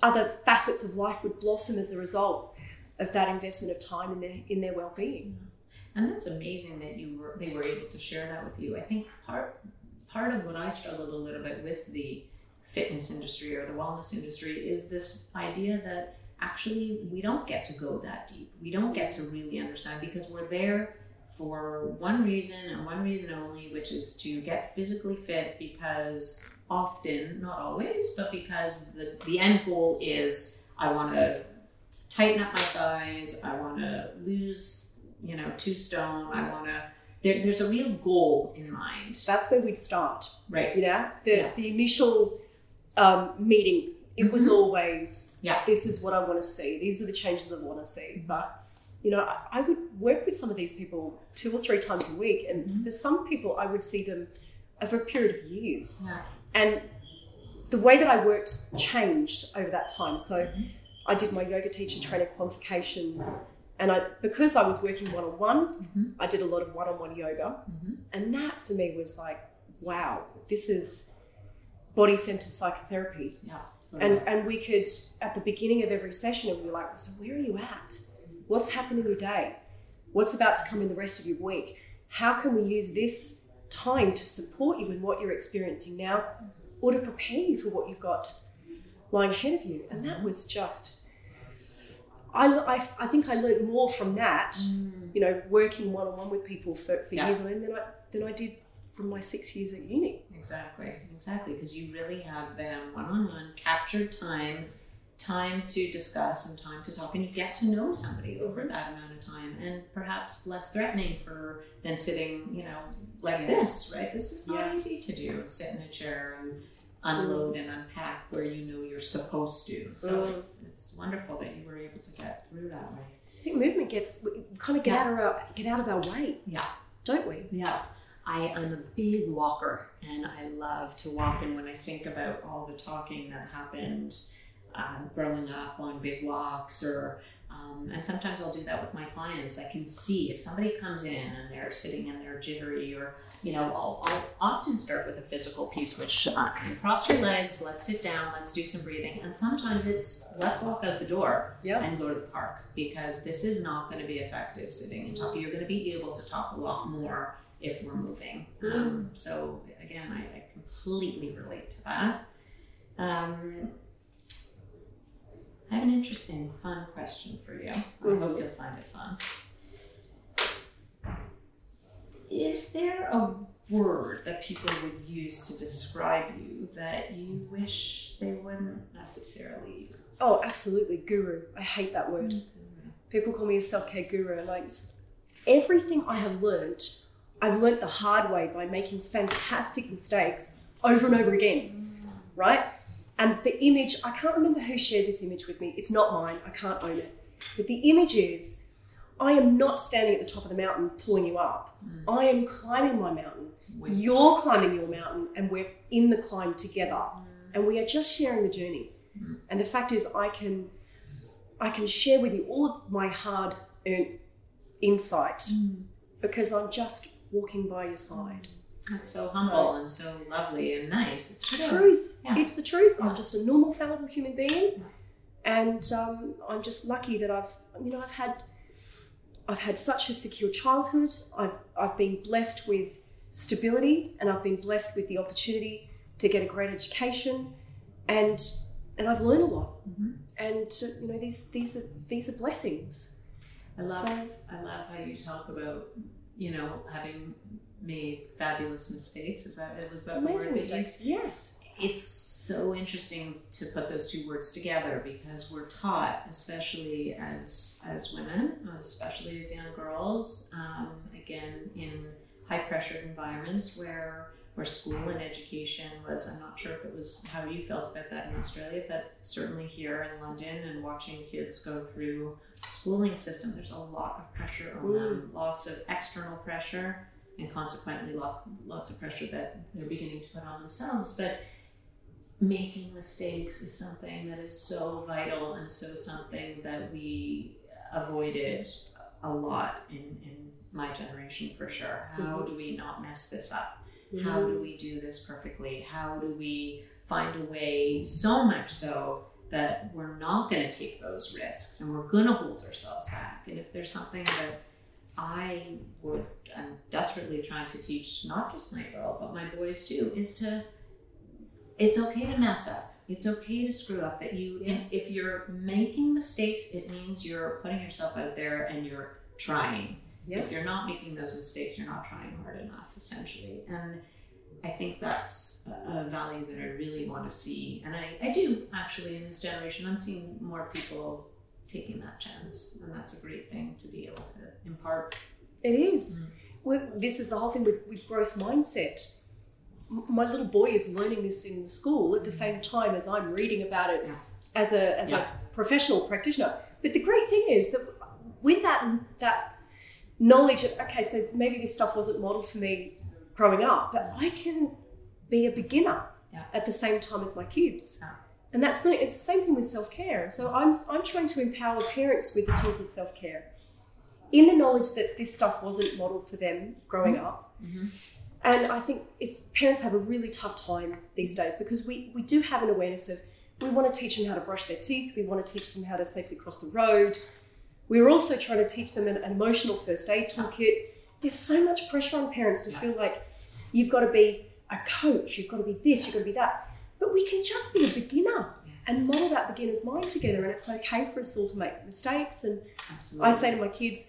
other facets of life would blossom as a result of that investment of time in their in their well-being and that's amazing that you were they were able to share that with you i think part part of what I struggled a little bit with the fitness industry or the wellness industry is this idea that actually we don't get to go that deep. We don't get to really understand because we're there for one reason and one reason only, which is to get physically fit because often, not always, but because the, the end goal is I want to tighten up my thighs, I want to lose, you know, two stone, I want to there, there's a real goal in mind. That's where we'd start. Right. You know, the, yeah. the initial um, meeting, it mm-hmm. was always, yeah, this is what I want to see. These are the changes I want to see. But, you know, I, I, would work with some of these people two or three times a week. And mm-hmm. for some people, I would see them over a period of years. Yeah. And the way that I worked changed over that time. So mm-hmm. I did my yoga teacher training qualifications and I, because I was working one on one, I did a lot of one on one yoga. Mm-hmm. And that for me was like, wow, this is body centered psychotherapy. Yeah. And, and we could, at the beginning of every session, and we were like, so where are you at? What's happened in your day? What's about to come in the rest of your week? How can we use this time to support you in what you're experiencing now mm-hmm. or to prepare you for what you've got lying ahead of you? And that mm-hmm. was just I, I, I think I learned more from that, mm. you know, working one on one with people for, for yeah. years on end than I, than I did from my six years at uni. Exactly, exactly, because you really have them one on one, captured time, time to discuss and time to talk and you get to know somebody over that amount of time and perhaps less threatening for than sitting you know like Yeah. this right this is not Yeah. easy to do sit in a chair and unload and unpack where you know you're supposed to so Mm. it's, it's wonderful that you were able to get through that way I think movement gets kind of get Yeah. out of our get out of our way, yeah don't we? Yeah. I, I'm a big walker and I love to walk. And when I think about all the talking that happened um, growing up on big walks, or um, and sometimes I'll do that with my clients, I can see if somebody comes in and they're sitting and they're jittery, or you know, I'll, I'll often start with a physical piece, which uh, cross your legs, let's sit down, let's do some breathing. And sometimes it's let's walk out the door Yeah. and go to the park because this is not going to be effective sitting and talking. You're going to be able to talk a lot more if we're moving. Um, so again, I, I completely relate to that. Um, I have an interesting, fun question for you. I hope you'll find it fun. Is there a word that people would use to describe you that you wish they wouldn't necessarily use? Oh, absolutely, guru. I hate that word. Mm-hmm. People call me a self care guru. Like everything I have learned, I've learned the hard way by making fantastic mistakes over and over again, mm. right? And the image, I can't remember who shared this image with me. It's not mine. I can't own it. But the image is I am not standing at the top of the mountain pulling you up. Hmm. I am climbing my mountain. With- You're climbing your mountain, and we're in the climb together. Hmm. And we are just sharing the journey. Hmm. And the fact is, I can, I can share with you all of my hard-earned insight because I'm just walking by your side. That's so humble and so lovely and nice. It's the truth. Yeah. It's the truth. Yeah. I'm just a normal, fallible human being, and um, I'm just lucky that I've, you know, I've had, I've had such a secure childhood. I've I've been blessed with stability, and I've been blessed with the opportunity to get a great education, and and I've learned a lot. Mhm. And uh, you know, these these are these are blessings. I love So- I love how you talk about you know having made fabulous mistakes. Is that it? was that the word Amazing that you mistakes. Yes. it's so interesting to put those two words together because we're taught, especially as as women, especially as young girls, um, again in high pressured environments where where school and education was. I'm not sure if it was how you felt about that in Australia, but certainly here in London and watching kids go through schooling system, there's a lot of pressure on them, lots of external pressure. And consequently, lot, lots of pressure that they're beginning to put on themselves. But making mistakes is something that is so vital and so something that we avoided a lot in, in my generation for sure. How mm-hmm. do we not mess this up? Mm-hmm. How do we do this perfectly? How do we find a way so much so that we're not going to take those risks and we're going to hold ourselves back? And if there's something that I would, I'm desperately trying to teach not just my girl, but my boys too, is to it's okay to mess up. It's okay to screw up. That you, Yeah. if you're making mistakes, it means you're putting yourself out there and you're trying. Yeah. If you're not making those mistakes, you're not trying hard enough, essentially. And I think that's a, a value that I really want to see. And I, I do actually in this generation. I'm seeing more people taking that chance, and that's a great thing to be able to impart. It is. Mm. Well, this is the whole thing with, with growth mindset. My little boy is learning this in school at the same time as I'm reading about it Yeah. as a as Yeah. a professional practitioner. But the great thing is that with that that knowledge of okay, so maybe this stuff wasn't modeled for me growing up, but I can be a beginner Yeah. at the same time as my kids. And that's brilliant. It's the same thing with self care. So I'm I'm trying to empower parents with the tools of self care in the knowledge that this stuff wasn't modeled for them growing up. Mhm. And I think it's parents have a really tough time these days because we, we do have an awareness of we want to teach them how to brush their teeth, we want to teach them how to safely cross the road. We're also trying to teach them an, an emotional first aid toolkit. There's so much pressure on parents to feel like you've got to be a coach, you've got to be this, you've got to be that. But we can just be a beginner and model that beginner's mind together. And it's okay for us all to make mistakes. And Absolutely. I say to my kids,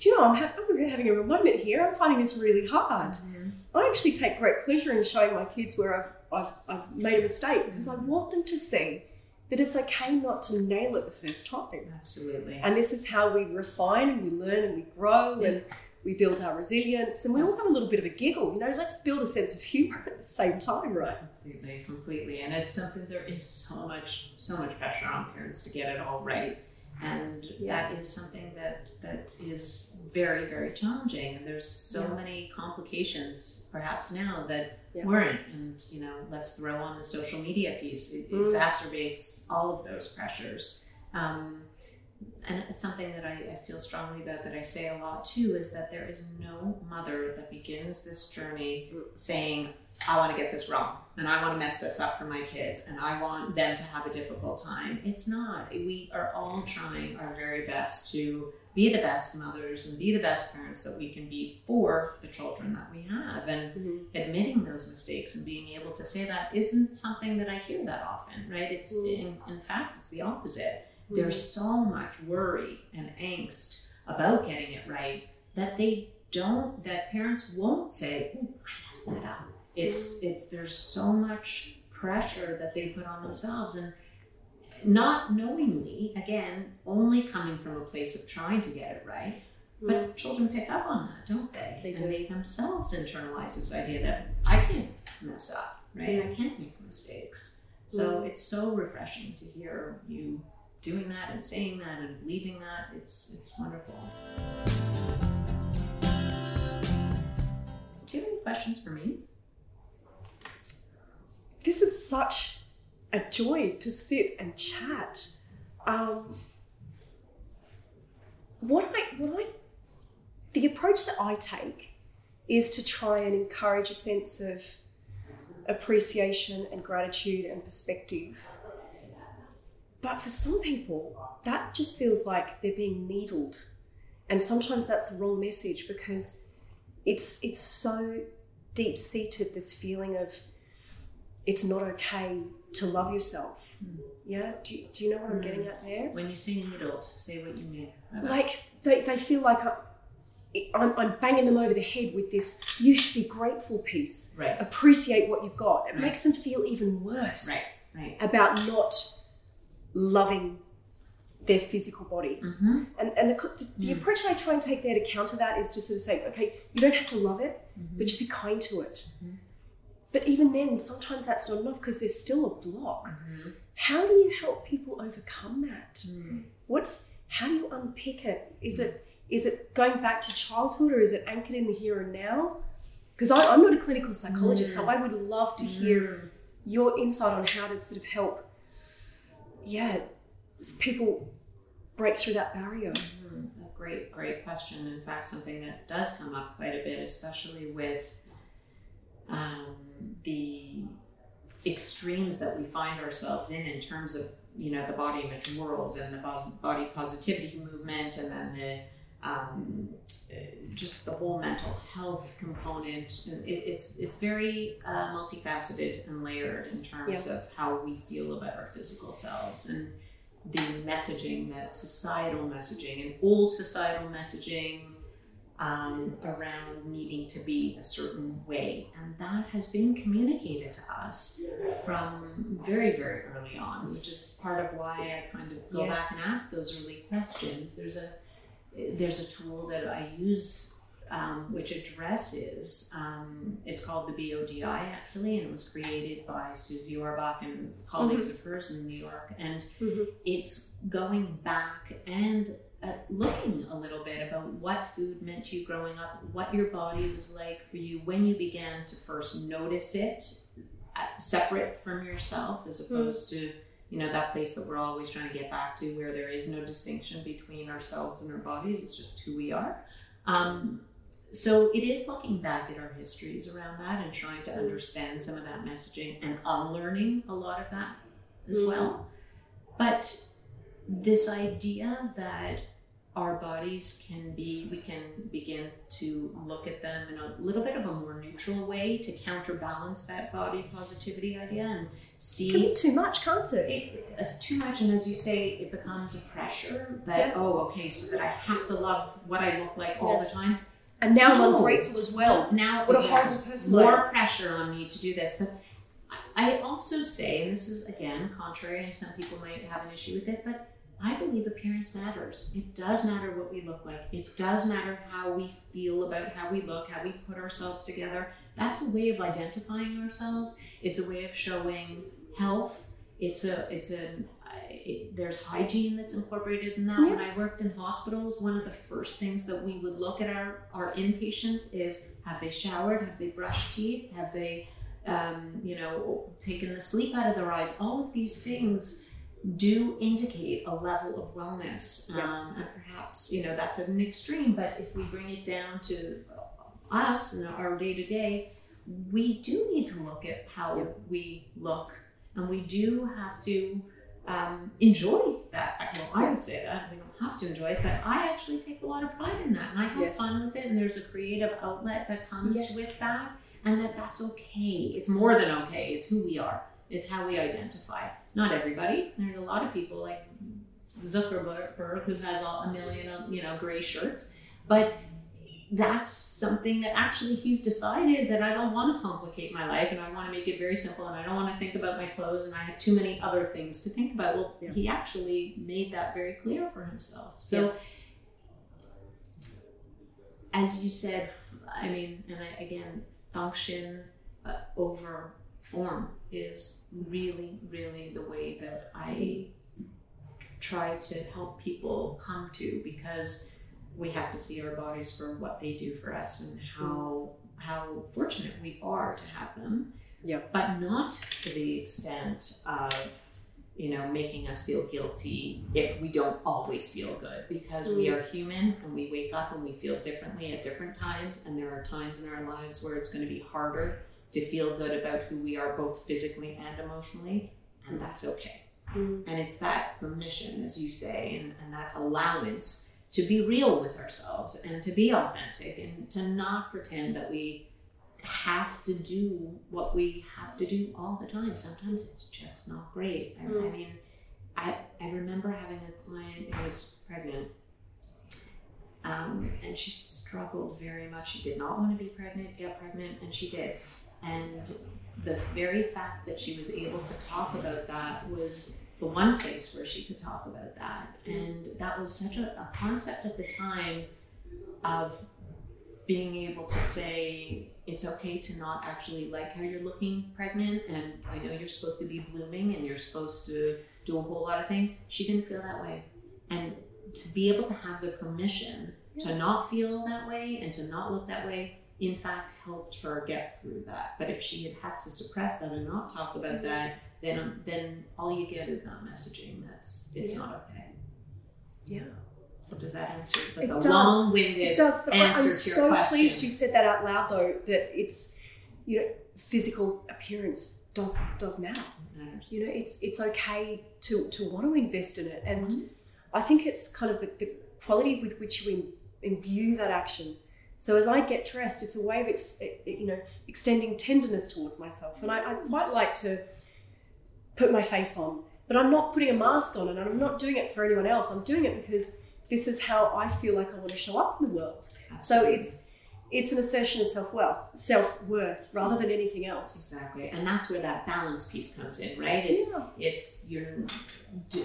do you know, I'm, ha- I'm having a real moment here. I'm finding this really hard. Mhm. I actually take great pleasure in showing my kids where I've, I've, I've made a mistake because I want them to see that it's okay not to nail it the first time. Absolutely. And this is how we refine and we learn and we grow Yeah. and we build our resilience and we all have a little bit of a giggle. You know, let's build a sense of humor at the same time, right? Completely, completely. And it's something there is so much so much pressure on parents to get it all right. And Yeah. that is something that that is very, very challenging. And there's so Yeah. many complications perhaps now that Yeah. weren't. And you know, let's throw on the social media piece. It Mm. exacerbates all of those pressures. Um, and it's something that I, I feel strongly about that I say a lot too is that there is no mother that begins this journey saying, I want to get this wrong and I want to mess this up for my kids and I want them to have a difficult time. It's not. We are all trying our very best to be the best mothers and be the best parents that we can be for the children that we have. And Mm-hmm. admitting those mistakes and being able to say that isn't something that I hear that often, right? It's Mm. in, in fact, it's the opposite. There's so much worry and angst about getting it right that they don't, that parents won't say, I messed that up. It's, it's, there's so much pressure that they put on themselves and not knowingly, again, only coming from a place of trying to get it right. But children pick up on that, don't they? They and do. they themselves internalize this idea that I can't mess up, right? I can't make mistakes. So Mm. it's so refreshing to hear you doing that and saying that and believing that. It's it's wonderful. Do you have any questions for me? This is such a joy to sit and chat. Um, what I, what I, the approach that I take is to try and encourage a sense of appreciation and gratitude and perspective. But for some people, that just feels like they're being needled. And sometimes that's the wrong message because it's it's so deep seated this feeling of it's not okay to love yourself. Hmm. Yeah, do, you- do you know what I'm getting hmm. at there? When you say needled, say what you mean. Like they, they feel like I, I'm, I'm banging them over the head with this you should be grateful piece. Right. Appreciate what you've got. It Right. makes them feel even worse Right, right. about not loving their physical body. Mm-hmm. And, and the, the, the Mm. approach I try and take there to counter that is to sort of say, okay, you don't have to love it, Mm-hmm. but just be kind to it. Mhm. But even then, sometimes that's not enough because there's still a block. Mm-hmm. How do you help people overcome that? Mm. What's how do you unpick it? Is it is it going back to childhood or is it anchored in the here and now? Because I'm not a clinical psychologist, so I would love to hear your insight on how to sort of help, yeah, people break through that barrier. A great, great question. In fact, something that does come up quite a bit, especially with um, the extremes that we find ourselves in, in terms of you know the body image world and the body positivity movement, and then the um, just the whole mental health component. It, it's it's very uh, multifaceted and layered in terms of how we feel about our physical selves and the messaging that societal messaging and old societal messaging um, around needing to be a certain way. And that has been communicated to us from very, very early on, which is part of why I kind of go Yes. back and ask those early questions. There's a there's a tool that I use um, which addresses um, it's called the BODI actually, and it was created by Susie Orbach and colleagues of hers in New York. And Mhm. it's going back and uh, looking a little bit about what food meant to you growing up, what your body was like for you when you began to first notice it uh, separate from yourself as opposed to you know that place that we're always trying to get back to where there is no distinction between ourselves and our bodies. It's just who we are. Um, so it is looking back at our histories around that and trying to understand some of that messaging and unlearning a lot of that as Mm. well. But this idea that our bodies can be we can begin to look at them in a little bit of a more neutral way to counterbalance that body positivity idea and see It can be too much, can't it? it, it's too much, and as you say, it becomes a pressure that Yeah. oh, okay, so that I have to love what I look like all Yes. the time. And now I'm No. ungrateful as well. Now, What a horrible person More am. pressure on me to do this, but I also say, and this is again contrary, and some people might have an issue with it, but I believe appearance matters. It does matter what we look like. It does matter how we feel about how we look, how we put ourselves together. That's a way of identifying ourselves. It's a way of showing health. It's a it's a it, there's hygiene that's incorporated in that. Yes. When I worked in hospitals, one of the first things that we would look at our our inpatients is have they showered, have they brushed teeth, have they um, you know taken the sleep out of their eyes. All of these things do indicate a level of wellness, yeah. um, and perhaps you know that's an extreme. But if we bring it down to us and our day to day, we do need to look at how yeah. we look, and we do have to um, enjoy that. Well, I would say that we don't have to enjoy it, but I actually take a lot of pride in that, and I have yes. fun with it. And there's a creative outlet that comes yes. with that, and that that's okay. It's more than okay. It's who we are. It's how we identify. Not everybody. There's a lot of people like Zuckerberg who has all, a million, you know, gray shirts, but that's something that actually he's decided that I don't want to complicate my life and I want to make it very simple and I don't want to think about my clothes and I have too many other things to think about. Well, yeah. he actually made that very clear for himself. So, yeah. as you said, I mean, and I, again, function uh, over form is really, really the way that I try to help people come to because we have to see our bodies for what they do for us and how how fortunate we are to have them. Yeah. But not to the extent of you know making us feel guilty if we don't always feel good because mm. we are human and we wake up and we feel differently at different times and there are times in our lives where it's going to be harder to feel good about who we are both physically and emotionally and that's okay mm. and it's that permission as you say and, and that allowance to be real with ourselves and to be authentic and to not pretend that we have to do what we have to do all the time. Sometimes it's just not great. I, mm. I mean, I, I remember having a client who was pregnant um, and she struggled very much. She did not want to be pregnant, get pregnant, and she did. And the very fact that she was able to talk about that was the one place where she could talk about that. And that was such a, a concept at the time of being able to say it's okay to not actually like how you're looking pregnant and I know you're supposed to be blooming and you're supposed to do a whole lot of things. She didn't feel that way. And to be able to have the permission yeah. to not feel that way and to not look that way, in fact, helped her get through that. But if she had had to suppress that and not talk about mm-hmm. that, then then all you get is that messaging that's it's yeah. not okay. Yeah. So does that answer? That's it a long-winded it does, but answer I'm so question. pleased you said that out loud, though. That it's you know physical appearance does does matter. matters. You know, it's it's okay to to want to invest in it, and mm-hmm. I think it's kind of the, the quality with which you imbue that action. So as I get dressed, it's a way of ex, you know extending tenderness towards myself, and I, I quite like to put my face on. But I'm not putting a mask on and I'm not doing it for anyone else. I'm doing it because this is how I feel like I want to show up in the world. Absolutely. So it's it's an assertion of self worth, self worth, rather than anything else. Exactly, and that's where that balance piece comes in, right? It's yeah. it's you're.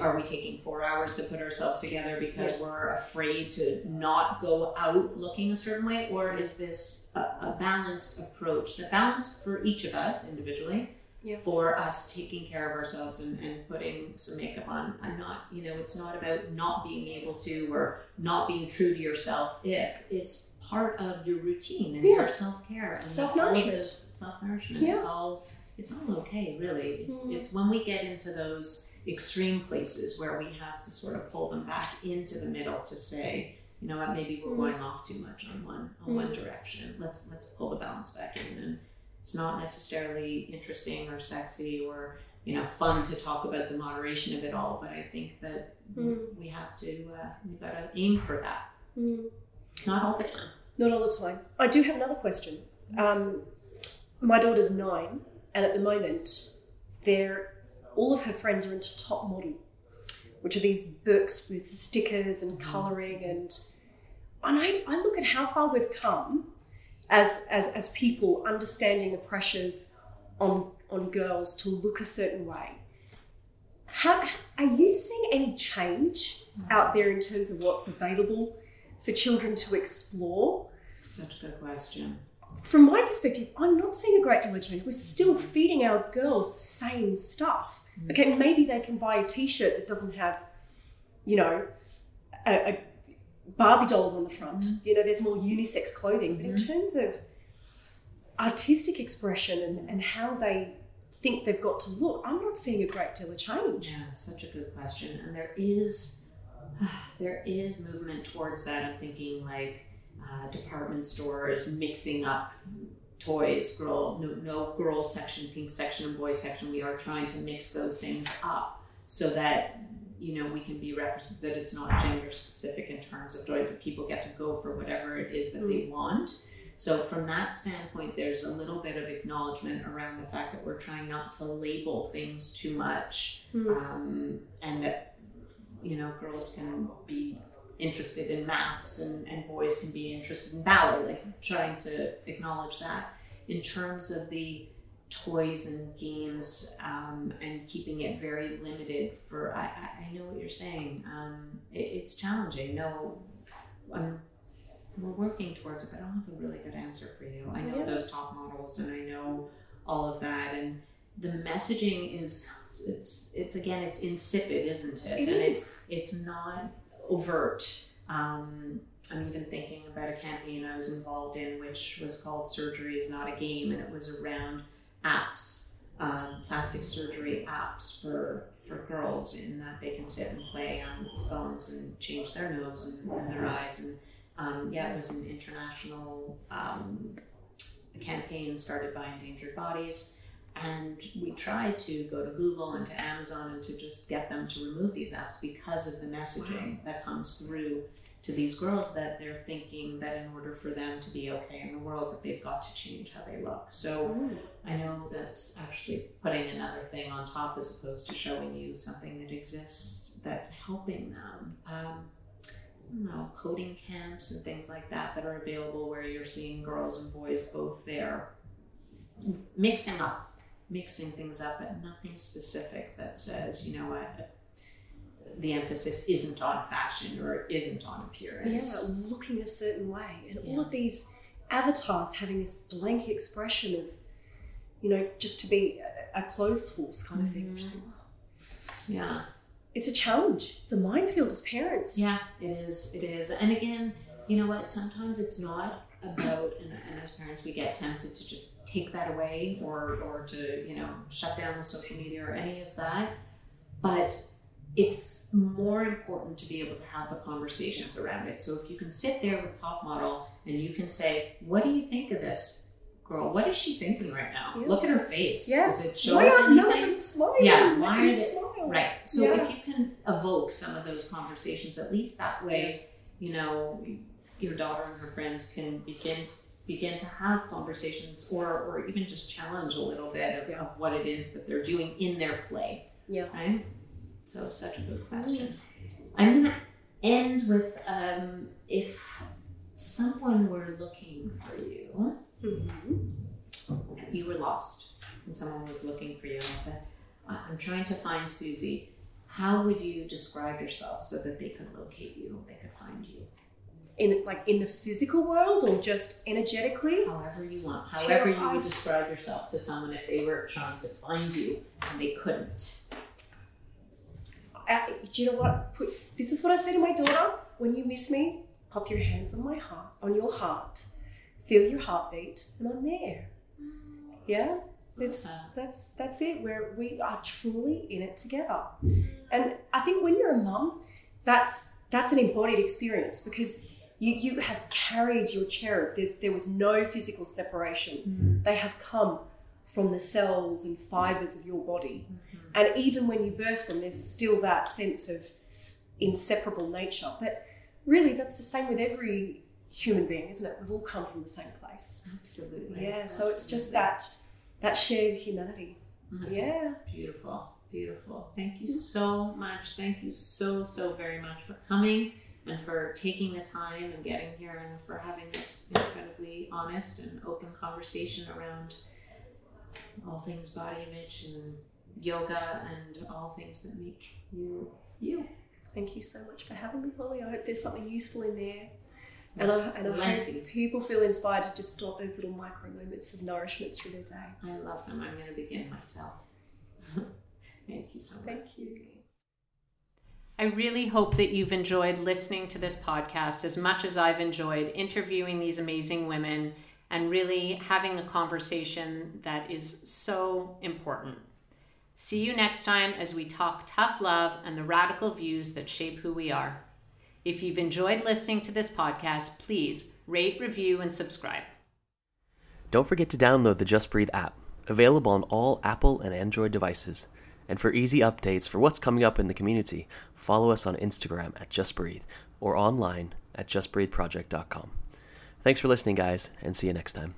Are we taking four hours to put ourselves together because yes. we're afraid to not go out looking a certain way, or is this a, a balanced approach? The balance for each of us individually yeah. for us taking care of ourselves and, and putting some makeup on. I'm not, you know, it's not about not being able to or not being true to yourself if it's part of your routine and yeah. your self care and self nourishment. Self nourishment. Yeah. It's all it's all okay, really. It's mm-hmm. it's when we get into those extreme places where we have to sort of pull them back into the middle to say, you know what, maybe we're mm-hmm. going off too much on one on mm-hmm. one direction. Let's let's pull the balance back in and it's not necessarily interesting or sexy or you know fun to talk about the moderation of it all but i think that mm. we have to uh, we've got to aim for that mm. not all the time not all the time i do have another question um, my daughter's nine and at the moment they're all of her friends are into top model which are these books with stickers and mm. colouring and and I, I look at how far we've come as, as, as people understanding the pressures on on girls to look a certain way. How, are you seeing any change out there in terms of what's available for children to explore? Such a good question. From my perspective, I'm not seeing a great deal of change. We're still feeding our girls the same stuff. Mm. Okay, maybe they can buy a T-shirt that doesn't have, you know, a, a Barbie dolls on the front. Mm. You know, there's more unisex clothing. But in mm-hmm. terms of artistic expression and, and how they think they've got to look, I'm not seeing a great deal of change. Yeah, it's such a good question. And there is there is movement towards that. I'm thinking like uh, department stores mixing up toys, girl, no, no girl section, pink section, and boy section. We are trying to mix those things up so that you know we can be represented. That it's not gender specific in terms of toys. That people get to go for whatever it is that they want. So from that standpoint, there's a little bit of acknowledgement around the fact that we're trying not to label things too much, Mm. um, and that you know girls can be interested in maths and, and boys can be interested in ballet. Like trying to acknowledge that in terms of the toys and games um, and keeping it very limited for I, I, know what you're saying um, it, it's challenging no I'm, we're working towards it but I don't have a really good answer for you I know Yeah. those top models and I know all of that and the messaging is it's it's again it's insipid isn't it, It and is. it's it's not overt um, I'm even thinking about a campaign I was involved in, which was called Surgery is Not a Game, and it was around apps, um, plastic surgery apps for, for girls, in that they can sit and play on phones and change their nose and, and their eyes. And um, yeah, it was an international um, campaign started by Endangered Bodies. And we tried to go to Google and to Amazon and to just get them to remove these apps because of the messaging that comes through to these girls that they're thinking that in order for them to be okay in the world that they've got to change how they look. So i know that's actually putting another thing on top as opposed to showing you something that exists that's helping them. Um, I don't know coding camps and things like that that are available where you're seeing girls and boys both there mixing up mixing things up but nothing specific that says you know what the emphasis isn't on fashion or it isn't on appearance Yeah, looking a certain way. And all of these avatars having this blank expression of, you know, just to be a, a clothes horse kind of thing. Mhm. Wow. yeah It's a challenge. It's a minefield as parents. Yeah, it is. It is. And again, you know what? Sometimes it's not about, and, and as parents, we get tempted to just take that away or, or to, you know, shut down the social media or any of that. But it's more important to be able to have the conversations around it. So if you can sit there with top model and you can say, "What do you think of this girl? What is she thinking right now? Yeah. Look at her face. Yes. Does it show Why aren't none of anything?" them smiling? Yeah, why are they- smile. Right. So Yeah. if you can evoke some of those conversations, at least that way, you know, your daughter and her friends can begin begin to have conversations or or even just challenge a little bit of, Yeah. of what it is that they're doing in their play. Yeah. Right? So such a good question. I'm gonna end with um, if someone were looking for you, Mhm. you were lost and someone was looking for you and said, I'm trying to find Suzy. How would you describe yourself so that they could locate you, they could find you? In like in the physical world or just energetically? However you want, however you would describe yourself to someone if they were trying to find you and they couldn't. I, do you know what? Put, this is what I say to my daughter. When you miss me, pop your hands on my heart, on your heart, feel your heartbeat, and I'm there. Yeah, it's that's that's it. Where we are truly in it together. And I think when you're a mum, that's that's an embodied experience because you you have carried your cherub. There's there was no physical separation. Mm-hmm. They have come from the cells and fibers of your body. Mm-hmm. And even when you birth them, there's still that sense of inseparable nature. But really, that's the same with every human being, isn't it? We've all come from the same place. Absolutely. Yeah, so it's just that that shared humanity. That's Yeah. Beautiful, beautiful. Thank you so much. Thank you so, so very much for coming and for taking the time and getting here and for having this incredibly honest and open conversation around all things body image and yoga and all things that make you you. Thank you so much for having me, Holli. I hope there's something useful in there. And I, and I hope people feel inspired to just dot those little micro moments of nourishment through their day. I love them. I'm going to begin myself. Thank you so much. Thank you. I really hope that you've enjoyed listening to this podcast as much as I've enjoyed interviewing these amazing women and really having a conversation that is so important. See you next time as we talk tough love and the radical views that shape who we are. If you've enjoyed listening to this podcast, please rate, review, and subscribe. Don't forget to download the Just Breathe app, available on all Apple and Android devices. And for easy updates for what's coming up in the community, follow us on Instagram at Just Breathe or online at justbreatheproject.com. Thanks for listening, guys, and see you next time.